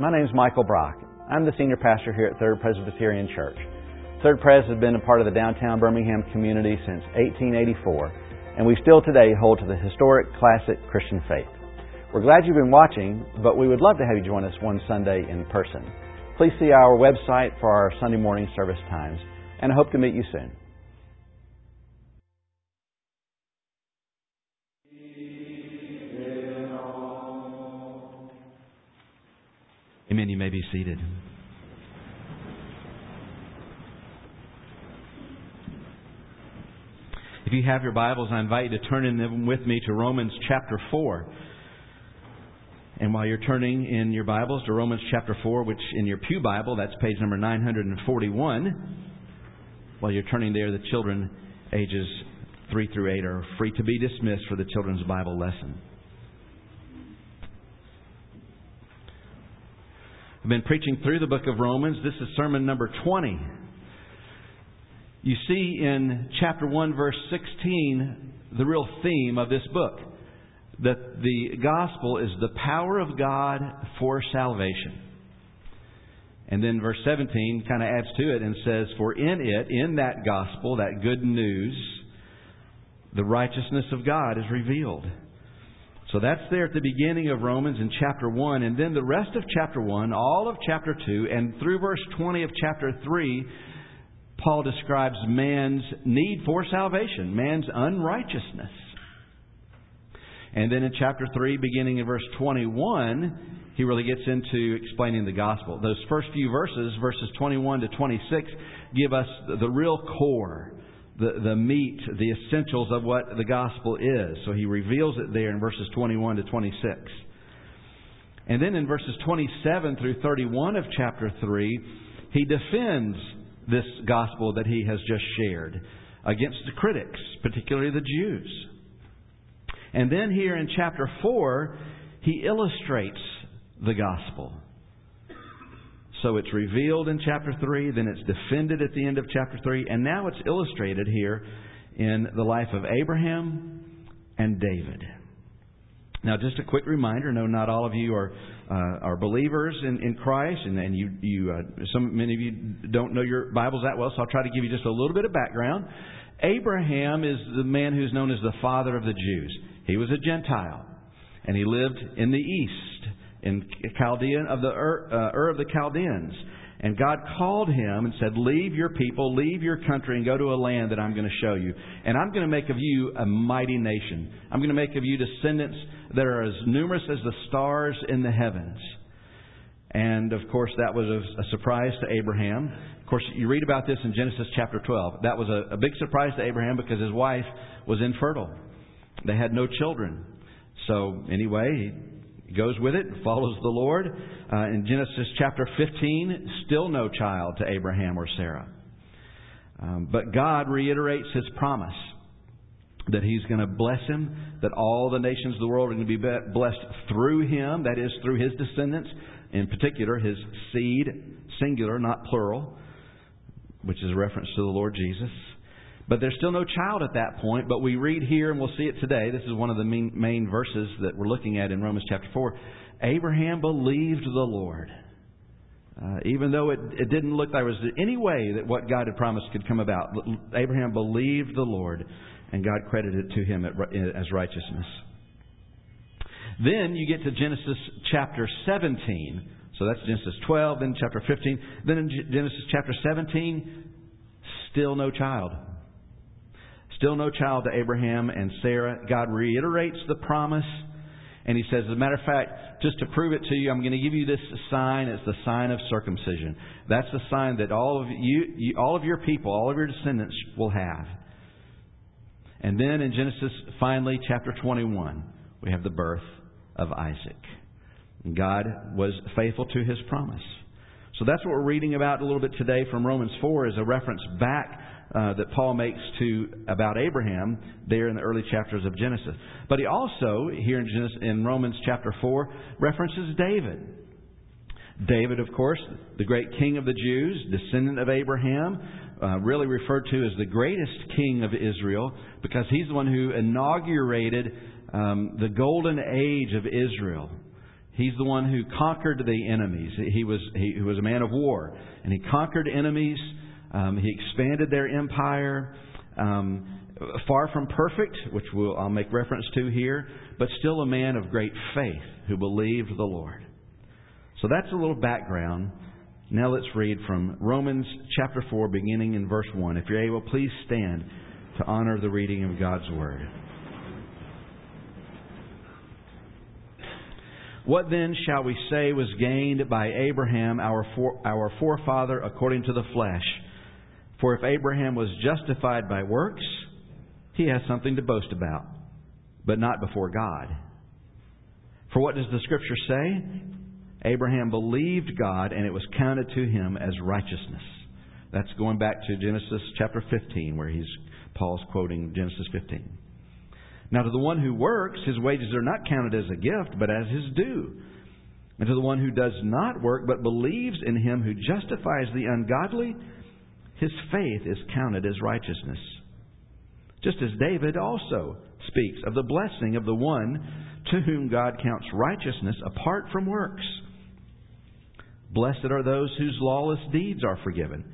My name is Michael Brock. I'm the senior pastor here at Third Presbyterian Church. Third Pres has been a part of the downtown Birmingham community since 1884, and we still today hold to the historic, classic Christian faith. We're glad you've been watching, but we would love to have you join us one Sunday in person. Please see our website for our Sunday morning service times, and I hope to meet you soon. You may be seated. If you have your Bibles, I invite you to turn in them with me to Romans chapter 4. And while you're turning in your Bibles to Romans chapter 4, which in your Pew Bible, that's page number 941, while you're turning there, the children ages 3 through 8 are free to be dismissed for the children's Bible lesson. I've been preaching through the book of Romans. This is sermon number 20. You see in chapter 1, verse 16, the real theme of this book that the gospel is the power of God for salvation. And then verse 17 kind of adds to it and says, For in it, in that gospel, that good news, the righteousness of God is revealed. So that's there at the beginning of Romans in chapter 1. And then the rest of chapter 1, all of chapter 2, and through verse 20 of chapter 3, Paul describes man's need for salvation, man's unrighteousness. And then in chapter 3, beginning in verse 21, he really gets into explaining the gospel. Those first few verses, verses 21 to 26, give us the real core the, the meat, the essentials of what the gospel is. So he reveals it there in verses 21 to 26. And then in verses 27 through 31 of chapter 3, he defends this gospel that he has just shared against the critics, particularly the Jews. And then here in chapter 4, he illustrates the gospel. So it's revealed in chapter 3, then it's defended at the end of chapter 3, and now it's illustrated here in the life of Abraham and David. Now, just a quick reminder: no, not all of you are uh, are believers in, in Christ, and, and you you uh, some many of you don't know your Bibles that well. So I'll try to give you just a little bit of background. Abraham is the man who's known as the father of the Jews. He was a Gentile, and he lived in the east in Chaldean of the Ur, uh, Ur of the Chaldeans. And God called him and said, Leave your people, leave your country, and go to a land that I'm going to show you. And I'm going to make of you a mighty nation. I'm going to make of you descendants that are as numerous as the stars in the heavens. And of course, that was a, a surprise to Abraham. Of course, you read about this in Genesis chapter 12. That was a, a big surprise to Abraham because his wife was infertile. They had no children. So, anyway, goes with it, follows the Lord. Uh, in Genesis chapter 15, still no child to Abraham or Sarah. Um, but God reiterates his promise that he's going to bless him, that all the nations of the world are going to be blessed through him, that is, through his descendants, in particular, his seed, singular, not plural, which is a reference to the Lord Jesus. But there's still no child at that point. But we read here, and we'll see it today. This is one of the main, main verses that we're looking at in Romans chapter 4. Abraham believed the Lord. Uh, even though it, it didn't look like there was any way that what God had promised could come about, Abraham believed the Lord, and God credited it to him as righteousness. Then you get to Genesis chapter 17. So that's Genesis 12, then chapter 15. Then in Genesis chapter 17, still no child. Still no child to Abraham and Sarah. God reiterates the promise. And he says, as a matter of fact, just to prove it to you, I'm going to give you this sign. It's the sign of circumcision. That's the sign that all of you, you, all of your people, all of your descendants will have. And then in Genesis, finally, chapter 21, we have the birth of Isaac. God was faithful to his promise. So that's what we're reading about a little bit today from Romans 4 is a reference back uh, that Paul makes to about Abraham there in the early chapters of Genesis. But he also here in, Genesis, in Romans chapter four references David. David, of course, the great king of the Jews, descendant of Abraham, uh, really referred to as the greatest king of Israel because he's the one who inaugurated um, the golden age of Israel. He's the one who conquered the enemies. He was, he, he was a man of war, and he conquered enemies. Um, he expanded their empire. Um, far from perfect, which we'll, I'll make reference to here, but still a man of great faith who believed the Lord. So that's a little background. Now let's read from Romans chapter 4, beginning in verse 1. If you're able, please stand to honor the reading of God's Word. What then shall we say was gained by Abraham, our, for, our forefather, according to the flesh? For if Abraham was justified by works, he has something to boast about, but not before God. For what does the Scripture say? Abraham believed God, and it was counted to him as righteousness. That's going back to Genesis chapter 15, where he's Paul's quoting Genesis 15. Now, to the one who works, his wages are not counted as a gift, but as his due. And to the one who does not work, but believes in him who justifies the ungodly, his faith is counted as righteousness. Just as David also speaks of the blessing of the one to whom God counts righteousness apart from works. Blessed are those whose lawless deeds are forgiven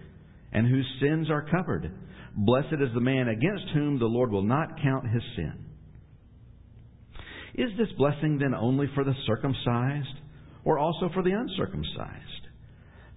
and whose sins are covered. Blessed is the man against whom the Lord will not count his sin. Is this blessing then only for the circumcised or also for the uncircumcised?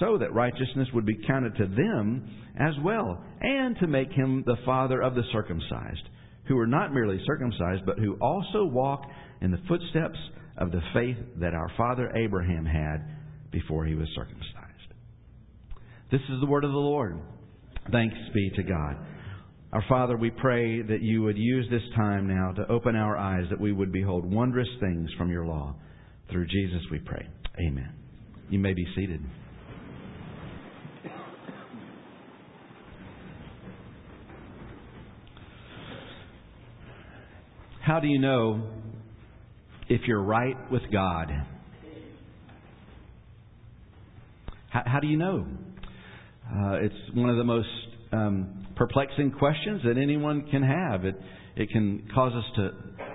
so that righteousness would be counted to them as well, and to make him the father of the circumcised, who are not merely circumcised, but who also walk in the footsteps of the faith that our father Abraham had before he was circumcised. This is the word of the Lord. Thanks be to God. Our Father, we pray that you would use this time now to open our eyes, that we would behold wondrous things from your law. Through Jesus we pray. Amen. You may be seated. How do you know if you're right with God? How, how do you know? Uh, it's one of the most um, perplexing questions that anyone can have. It it can cause us to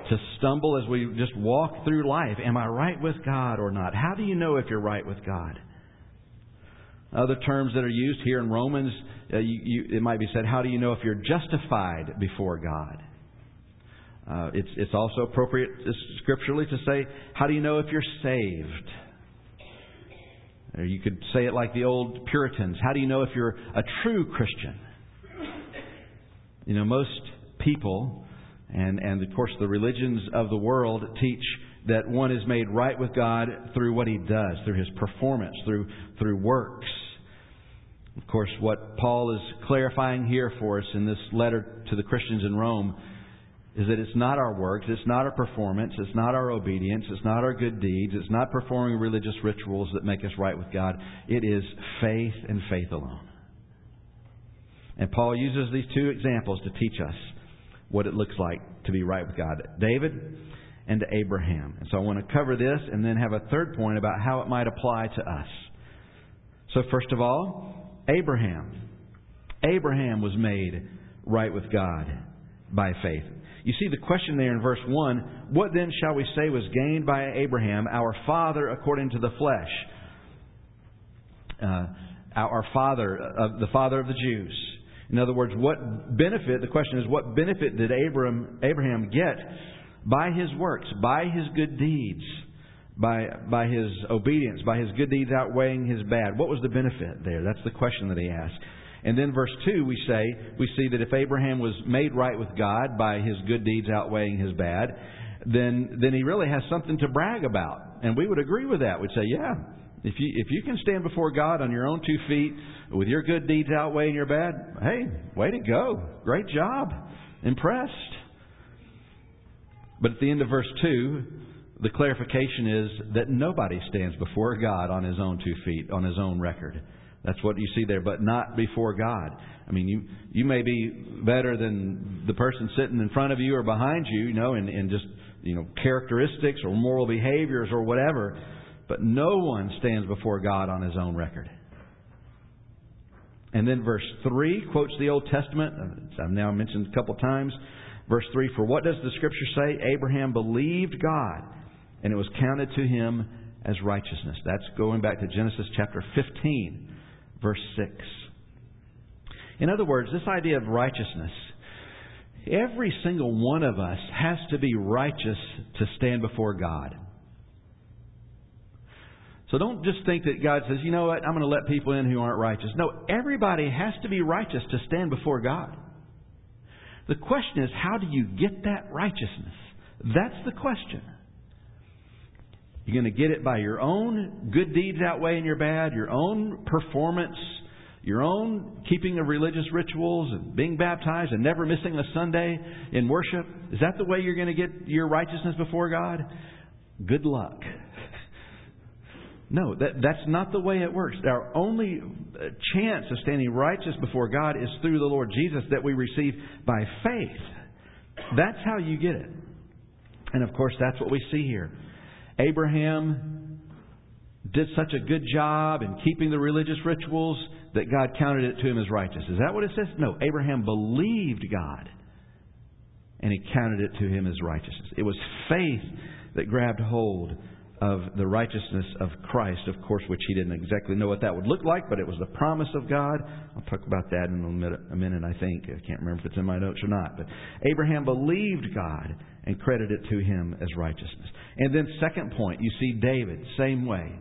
to stumble as we just walk through life. Am I right with God or not? How do you know if you're right with God? Other terms that are used here in Romans, uh, you, you, it might be said, "How do you know if you're justified before God?" Uh, it's it's also appropriate scripturally to say, "How do you know if you're saved?" Or you could say it like the old Puritans. How do you know if you're a true Christian? You know, most people, and, and of course the religions of the world, teach that one is made right with God through what he does, through his performance, through, through works. Of course, what Paul is clarifying here for us in this letter to the Christians in Rome is that it's not our works, it's not our performance, it's not our obedience, it's not our good deeds, it's not performing religious rituals that make us right with God. It is faith and faith alone. And Paul uses these two examples to teach us what it looks like to be right with God David and to Abraham. And so I want to cover this and then have a third point about how it might apply to us. So, first of all, Abraham. Abraham was made right with God by faith. You see the question there in verse 1 What then shall we say was gained by Abraham, our father according to the flesh? Uh, our father, uh, the father of the Jews. In other words, what benefit, the question is, what benefit did Abraham, Abraham get by his works, by his good deeds, by, by his obedience, by his good deeds outweighing his bad? What was the benefit there? That's the question that he asked. And then verse 2, we say, we see that if Abraham was made right with God by his good deeds outweighing his bad, then, then he really has something to brag about. And we would agree with that. We'd say, yeah, if you, if you can stand before God on your own two feet with your good deeds outweighing your bad, hey, way to go. Great job. Impressed. But at the end of verse 2, the clarification is that nobody stands before God on his own two feet, on his own record. That's what you see there, but not before God. I mean, you you may be better than the person sitting in front of you or behind you, you know, in, in just you know characteristics or moral behaviors or whatever, but no one stands before God on his own record. And then verse 3 quotes the Old Testament. I've now mentioned a couple times. Verse 3 For what does the Scripture say? Abraham believed God, and it was counted to him as righteousness. That's going back to Genesis chapter 15, verse 6. In other words, this idea of righteousness, every single one of us has to be righteous to stand before God. So don't just think that God says, you know what, I'm going to let people in who aren't righteous. No, everybody has to be righteous to stand before God. The question is, how do you get that righteousness? That's the question. You're going to get it by your own good deeds outweighing your bad, your own performance, your own keeping of religious rituals and being baptized and never missing a Sunday in worship. Is that the way you're going to get your righteousness before God? Good luck. No, that, that's not the way it works. Our only uh, chance of standing righteous before God is through the Lord Jesus that we receive by faith. That's how you get it. And of course, that's what we see here. Abraham did such a good job in keeping the religious rituals that God counted it to him as righteous. Is that what it says? No, Abraham believed God and he counted it to him as righteousness. It was faith that grabbed hold of the righteousness of Christ, of course, which he didn't exactly know what that would look like, but it was the promise of God. I'll talk about that in a minute, a minute, I think. I can't remember if it's in my notes or not. But Abraham believed God and credited it to him as righteousness. And then, second point, you see David, same way.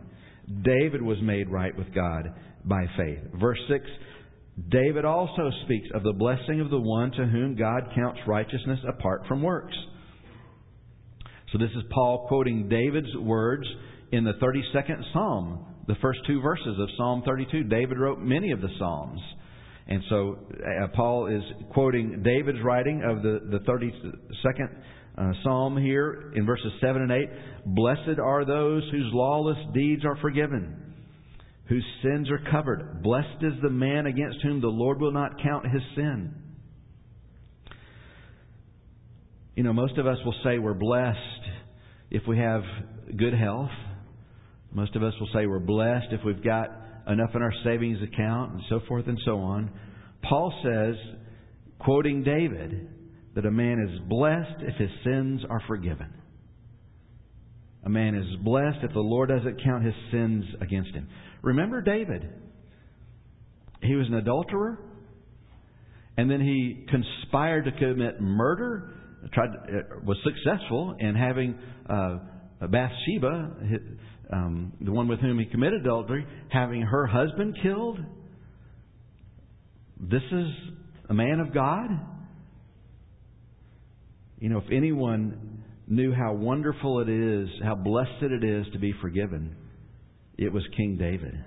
David was made right with God by faith. Verse 6 David also speaks of the blessing of the one to whom God counts righteousness apart from works. So this is Paul quoting David's words in the 32nd Psalm, the first two verses of Psalm 32. David wrote many of the Psalms. And so uh, Paul is quoting David's writing of the, the 32nd uh, Psalm here in verses 7 and 8. Blessed are those whose lawless deeds are forgiven, whose sins are covered. Blessed is the man against whom the Lord will not count his sin. You know, most of us will say we're blessed if we have good health. Most of us will say we're blessed if we've got enough in our savings account and so forth and so on. Paul says, quoting David, that a man is blessed if his sins are forgiven. A man is blessed if the Lord doesn't count his sins against him. Remember David. He was an adulterer, and then he conspired to commit murder tried uh, was successful in having uh, Bathsheba, um, the one with whom he committed adultery, having her husband killed. This is a man of God. You know, if anyone knew how wonderful it is, how blessed it is to be forgiven, it was King David.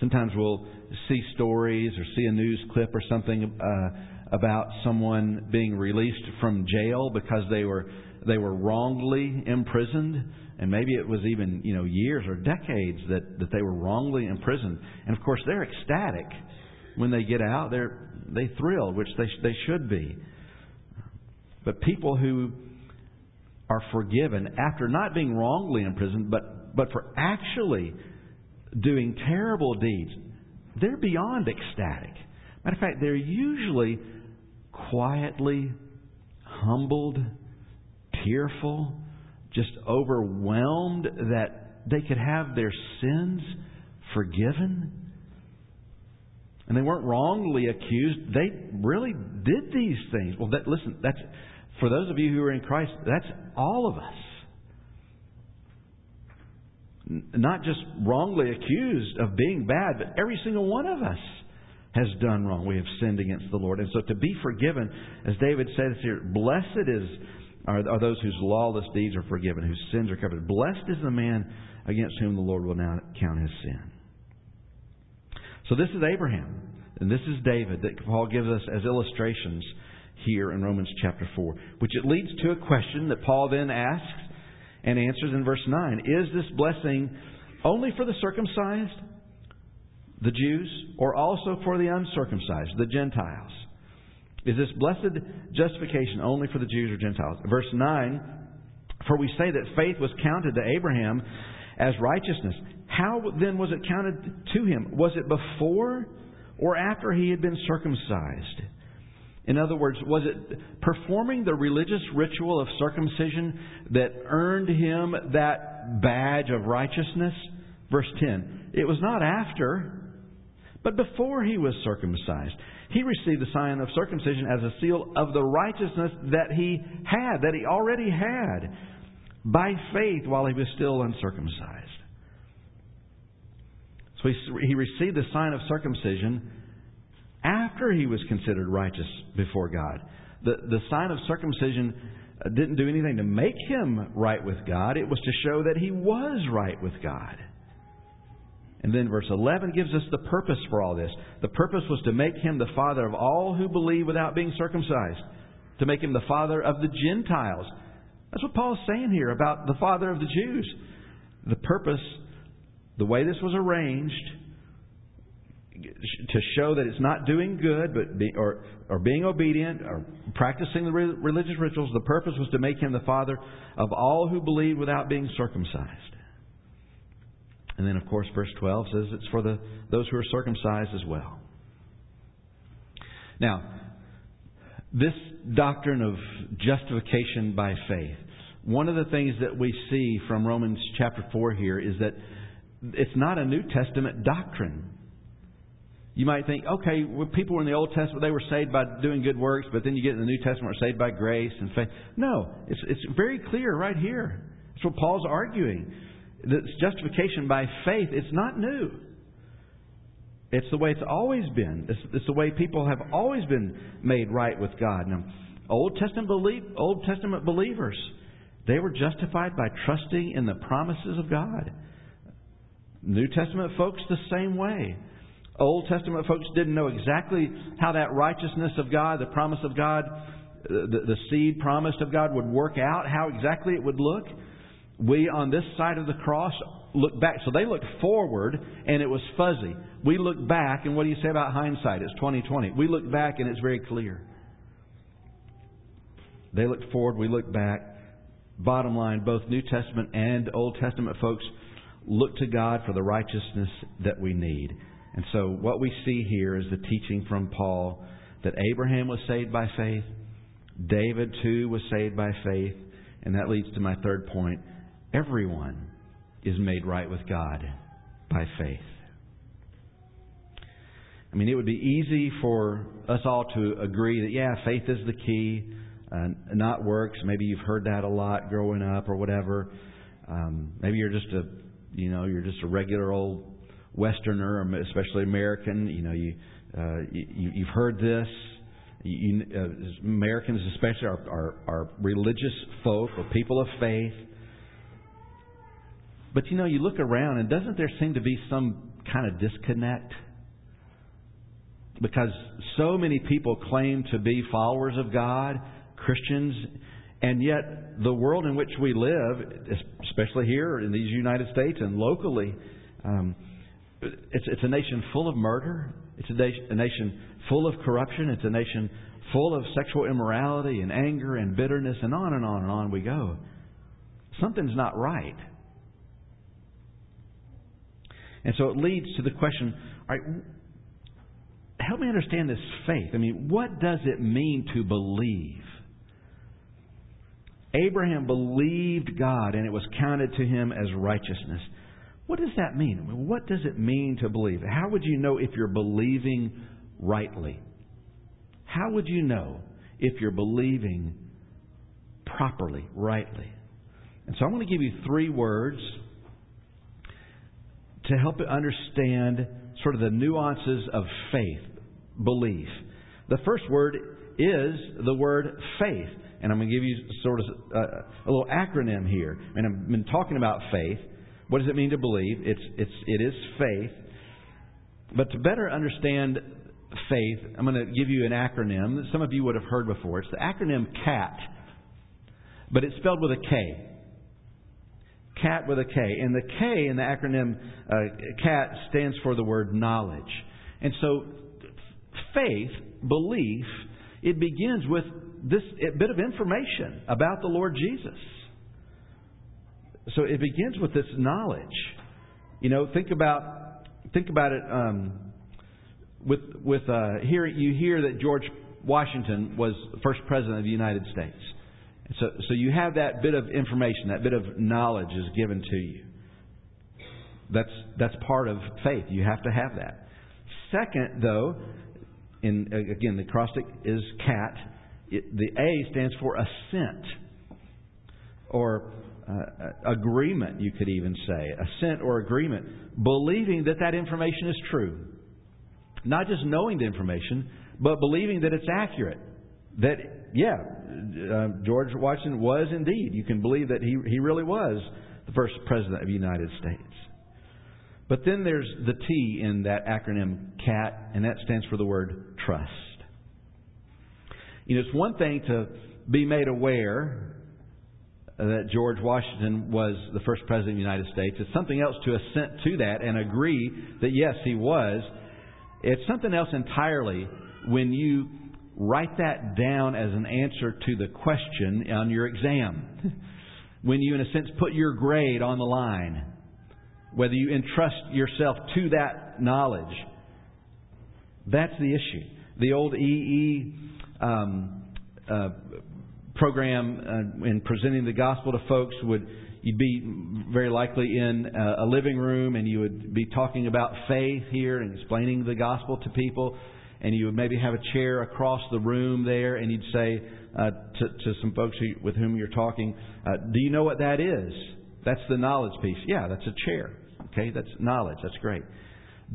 Sometimes we'll see stories or see a news clip or something. Uh, about someone being released from jail because they were they were wrongly imprisoned. And maybe it was even you know years or decades that that they were wrongly imprisoned. And of course they're ecstatic when they get out. They're they thrill which they they should be. But people who are forgiven after not being wrongly imprisoned but but for actually doing terrible deeds they're beyond ecstatic. Matter of fact they're usually quietly humbled, tearful, just overwhelmed that they could have their sins forgiven. And they weren't wrongly accused. They really did these things. Well, that, listen, that's for those of you who are in Christ, that's all of us. Not just wrongly accused of being bad, but every single one of us has done wrong. We have sinned against the Lord. And so to be forgiven, as David says here, blessed is are, are those whose lawless deeds are forgiven, whose sins are covered. Blessed is the man against whom the Lord will now count his sin. So this is Abraham, and this is David that Paul gives us as illustrations here in Romans chapter 4, which it leads to a question that Paul then asks and answers in verse 9. Is this blessing only for the circumcised, the Jews, or also for the uncircumcised, the Gentiles? Is this blessed justification only for the Jews or Gentiles? Verse 9 For we say that faith was counted to Abraham as righteousness. How then was it counted to him? Was it before or after he had been circumcised? In other words, was it performing the religious ritual of circumcision that earned him that badge of righteousness? Verse 10. It was not after, but before he was circumcised. He received the sign of circumcision as a seal of the righteousness that he had, that he already had, by faith while he was still uncircumcised. So he, he received the sign of circumcision after he was considered righteous before God. The, the sign of circumcision uh, didn't do anything to make him right with God, it was to show that he was right with God. And then verse 11 gives us the purpose for all this. The purpose was to make him the father of all who believe without being circumcised, to make him the father of the Gentiles. That's what Paul's saying here about the father of the Jews. The purpose, the way this was arranged, to show that it's not doing good, but be, or or being obedient or practicing the religious rituals. The purpose was to make him the father of all who believe without being circumcised. And then, of course, verse 12 says it's for the, those who are circumcised as well. Now, this doctrine of justification by faith, one of the things that we see from Romans chapter 4 here is that it's not a New Testament doctrine. You might think, okay, well, people in the Old Testament, they were saved by doing good works, but then you get in the New Testament, are saved by grace and faith. No, it's, it's very clear right here. That's what Paul's arguing. This justification by faith, it's not new. It's the way it's always been. It's, it's, the way people have always been made right with God. Now, Old Testament, Old Testament believers, they were justified by trusting in the promises of God. New Testament folks, the same way. Old Testament folks didn't know exactly how that righteousness of God, the promise of God, the, the seed promised of God would work out, how exactly it would look. We on this side of the cross look back. So they looked forward and it was fuzzy. We look back and what do you say about hindsight? It's 2020. We look back and it's very clear. They looked forward, we look back. Bottom line, both New Testament and Old Testament folks look to God for the righteousness that we need. And so what we see here is the teaching from Paul that Abraham was saved by faith, David too was saved by faith, and that leads to my third point. Everyone is made right with God by faith. I mean, it would be easy for us all to agree that, yeah, faith is the key, uh, not works. Maybe you've heard that a lot growing up or whatever. Um, maybe you're just a, you know, you're just a regular old Westerner, especially American. You know, you, uh, you you've heard this. You, uh, Americans, especially, are, are, are religious folk or people of faith. But you know, you look around, and doesn't there seem to be some kind of disconnect? Because so many people claim to be followers of God, Christians, and yet the world in which we live, especially here in these United States and locally, um, it's, it's a nation full of murder. It's a, a nation full of corruption. It's a nation full of sexual immorality and anger and bitterness, and on and on and on we go. Something's not right. And so it leads to the question all right, help me understand this faith. I mean, what does it mean to believe? Abraham believed God, and it was counted to him as righteousness. What does that mean? What does it mean to believe? How would you know if you're believing rightly? How would you know if you're believing properly, rightly? And so I'm going to give you three words to help you understand sort of the nuances of faith, belief. The first word is the word faith. And I'm going to give you sort of a, a little acronym here. And I've been talking about faith. What does it mean to believe? It's, it's, it is faith. But to better understand faith, I'm going to give you an acronym that some of you would have heard before. It's the acronym CAT, but it's spelled with a K. CAT with a K. And the K in the acronym uh, CAT stands for the word knowledge. And so, faith, belief, it begins with this bit of information about the Lord Jesus. So it begins with this knowledge. You know, think about think about it. Um, with with uh, here you hear that George Washington was the first president of the United States. So so you have that bit of information, that bit of knowledge is given to you. That's that's part of faith. You have to have that. Second, though, in again the acrostic is cat. It, the A stands for assent, or uh, agreement. You could even say assent or agreement, believing that that information is true. Not just knowing the information, but believing that it's accurate. That, yeah, uh, George Washington was indeed. You can believe that he, he really was the first president of the United States. But then there's the T in that acronym CAT, and that stands for the word trust. You know, it's one thing to be made aware that George Washington was the first president of the United States. It's something else to assent to that and agree that yes, he was. It's something else entirely when you write that down as an answer to the question on your exam. when you, in a sense, put your grade on the line. Whether you entrust yourself to that knowledge. That's the issue. The old EE um, uh, program uh, in presenting the gospel to folks would you'd be very likely in a living room and you would be talking about faith here and explaining the gospel to people and you would maybe have a chair across the room there and you'd say uh, to, to some folks who, with whom you're talking uh, do you know what that is that's the knowledge piece yeah that's a chair okay that's knowledge that's great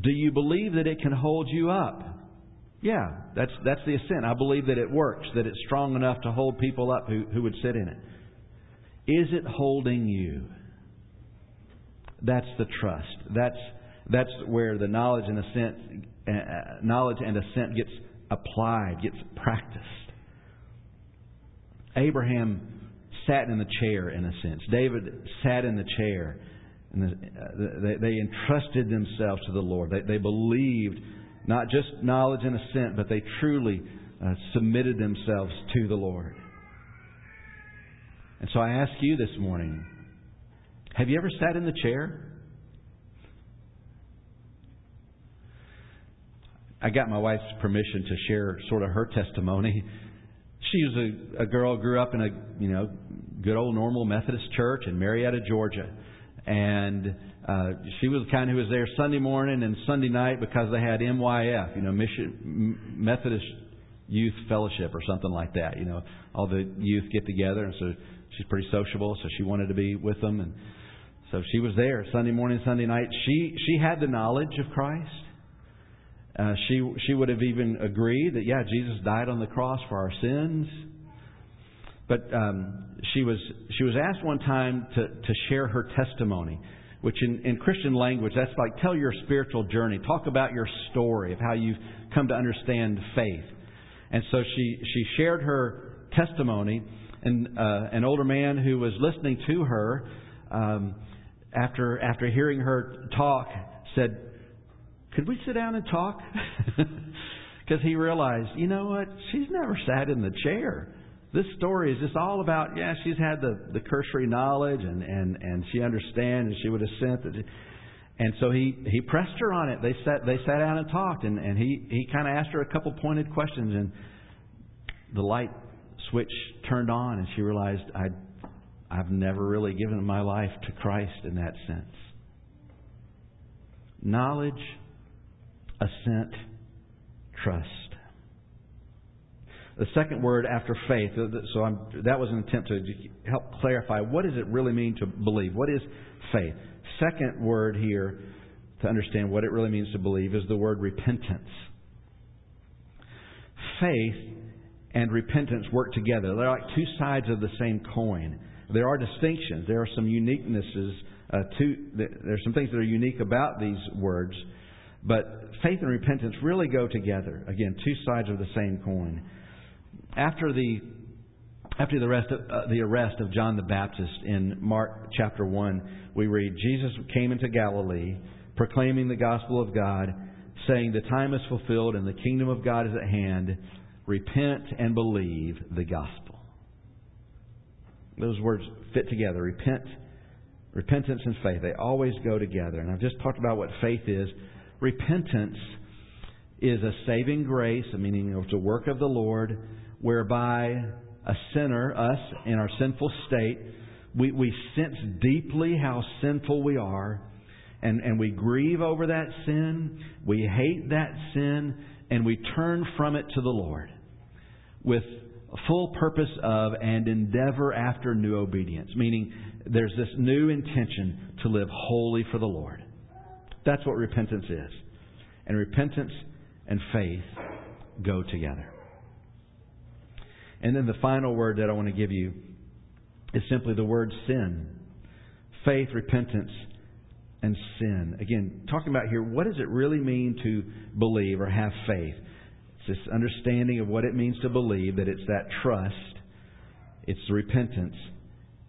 do you believe that it can hold you up yeah, that's that's the assent. I believe that it works, that it's strong enough to hold people up who, who would sit in it. Is it holding you? That's the trust. That's that's where the knowledge and assent, uh, knowledge and assent gets applied, gets practiced. Abraham sat in the chair in a sense. David sat in the chair, and uh, they, entrusted themselves to the Lord. They, believed not just knowledge and assent, but they truly uh, submitted themselves to the Lord. And so I ask you this morning have you ever sat in the chair? I got my wife's permission to share sort of her testimony. She was a, a girl grew up in a you know good old normal Methodist church in Marietta, Georgia, and uh, she was the kind who was there Sunday morning and Sunday night because they had MYF, you know, Mission Methodist Youth Fellowship or something like that. You know, all the youth get together, and so she's pretty sociable, so she wanted to be with them, and so she was there Sunday morning, Sunday night. She she had the knowledge of Christ. Uh, she she would have even agreed that yeah, Jesus died on the cross for our sins. But um, she was she was asked one time to to share her testimony which in, in Christian language, that's like tell your spiritual journey. Talk about your story of how you've come to understand faith. And so she, she shared her testimony, and uh, an older man who was listening to her um, after, after hearing her talk said, Could we sit down and talk? Because he realized, you know what? She's never sat in the chair this story is just all about yeah she's had the the cursory knowledge and and and she understands and she would assent that it and so he he pressed her on it they sat they sat down and talked and and he he kind of asked her a couple pointed questions and the light switch turned on and she realized I I've never really given my life to Christ in that sense knowledge assent trust the second word after faith, uh, so I'm, that was an attempt to help clarify what does it really mean to believe? What is faith? Second word here to understand what it really means to believe is the word repentance. Faith and repentance work together. They're like two sides of the same coin. There are distinctions. There are some uniquenesses uh, to. There's some things that are unique about these words, But faith and repentance really go together. Again, two sides of the same coin. After the after the arrest, of, uh, the arrest of John the Baptist in Mark chapter 1, we read Jesus came into Galilee proclaiming the gospel of God, saying, The time is fulfilled and the kingdom of God is at hand. Repent and believe the gospel. Those words fit together. Repent, repentance and faith. They always go together. And I've just talked about what faith is. Repentance is a saving grace, meaning it's a work of the Lord, whereby a sinner, us, in our sinful state, we, we sense deeply how sinful we are, and, and we grieve over that sin, we hate that sin, and we turn from it to the Lord with full purpose of and endeavor after new obedience, meaning there's this new intention to live wholly for the Lord. That's what repentance is. And repentance and faith go together. And then the final word that I want to give you is simply the word sin. Faith, repentance, and sin. Again, talking about here, what does it really mean to believe or have faith? It's this understanding of what it means to believe, that it's that trust, it's repentance,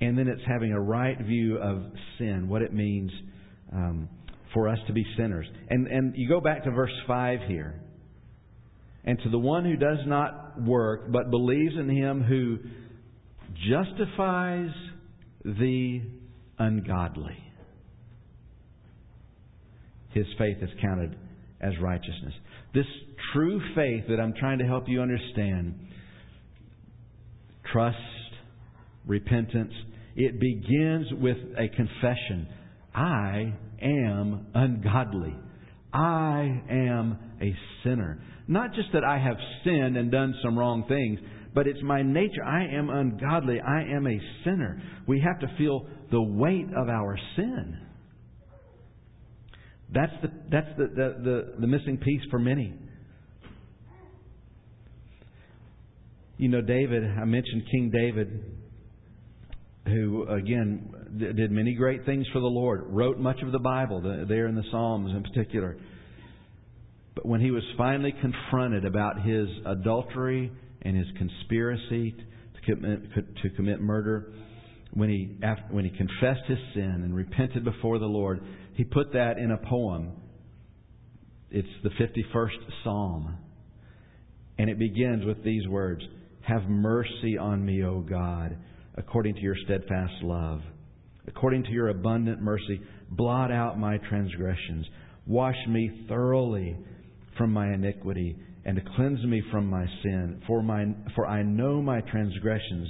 and then it's having a right view of sin, what it means um, for us to be sinners. And, and you go back to verse 5 here. And to the one who does not work, but believes in him who justifies the ungodly, his faith is counted as righteousness. This true faith that I'm trying to help you understand trust, repentance, it begins with a confession I am ungodly. I am a sinner. Not just that I have sinned and done some wrong things, but it's my nature. I am ungodly. I am a sinner. We have to feel the weight of our sin. That's the, that's the, the, the, the missing piece for many. You know, David, I mentioned King David, who, again, did many great things for the Lord, wrote much of the Bible, there in the Psalms in particular. But when he was finally confronted about his adultery and his conspiracy to commit, to commit murder, when he, when he confessed his sin and repented before the Lord, he put that in a poem. It's the 51st Psalm. And it begins with these words Have mercy on me, O God, according to your steadfast love. According to your abundant mercy, blot out my transgressions. Wash me thoroughly from my iniquity and cleanse me from my sin. For, my, for I know my transgressions,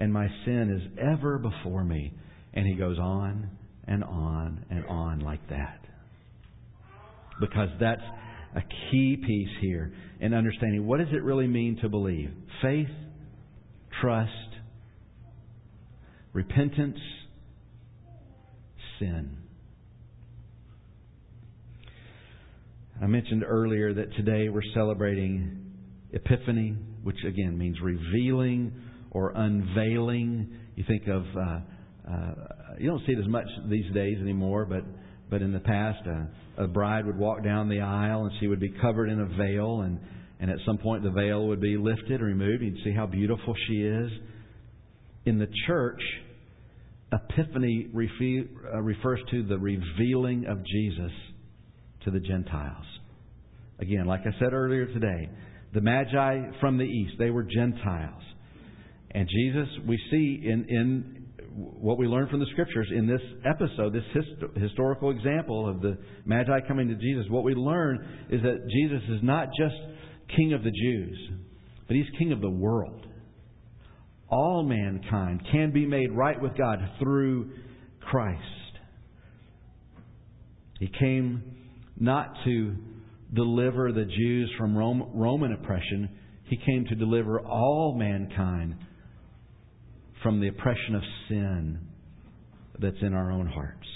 and my sin is ever before me. And he goes on and on and on like that. Because that's a key piece here in understanding what does it really mean to believe? Faith, trust, repentance, sin. I mentioned earlier that today we're celebrating Epiphany, which again means revealing or unveiling. You think of, uh, uh, you don't see it as much these days anymore, but but in the past, uh, a bride would walk down the aisle and she would be covered in a veil, and and at some point the veil would be lifted removed. You'd see how beautiful she is. In the church, Epiphany uh, refers to the revealing of Jesus to the Gentiles. Again, like I said earlier today, the Magi from the east, they were Gentiles. And Jesus, we see in, in what we learn from the scriptures in this episode, this hist- historical example of the Magi coming to Jesus, what we learn is that Jesus is not just King of the Jews, but He's King of the world. All mankind can be made right with God through Christ. He came not to deliver the Jews from Roman oppression, he came to deliver all mankind from the oppression of sin that's in our own hearts.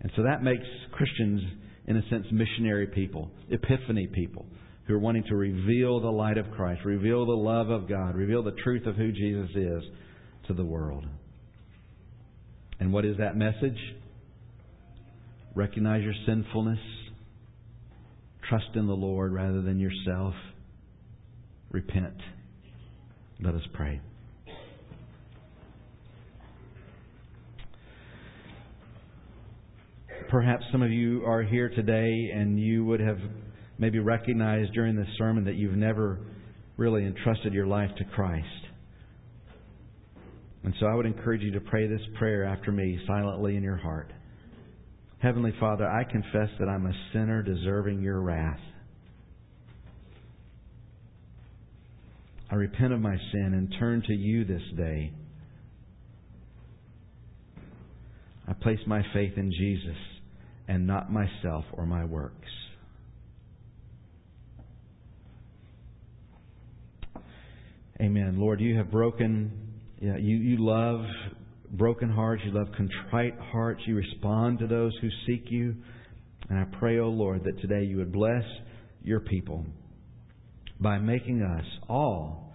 And so that makes Christians, in a sense, missionary people, epiphany people, who are wanting to reveal the light of Christ, reveal the love of God, reveal the truth of who Jesus is to the world. And what is that message? Recognize your sinfulness, trust in the Lord rather than yourself, repent. Let us pray. Perhaps some of you are here today and you would have maybe recognized during this sermon that you've never really entrusted your life to Christ. And so I would encourage you to pray this prayer after me silently in your heart. Heavenly Father, I confess that I'm a sinner deserving your wrath. I repent of my sin and turn to you this day. I place my faith in Jesus and not myself or my works. Amen. Lord, you have broken, you, you love broken hearts, you love contrite hearts, you respond to those who seek you. And I pray, O oh Lord, that today you would bless your people by making us all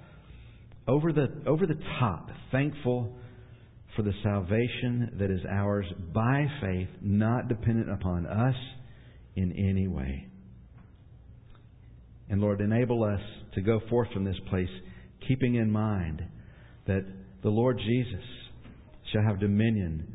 over the, over the top thankful for the salvation that is ours by faith, not dependent upon us in any way. And Lord, enable us to go forth from this place keeping in mind that the Lord Jesus shall have dominion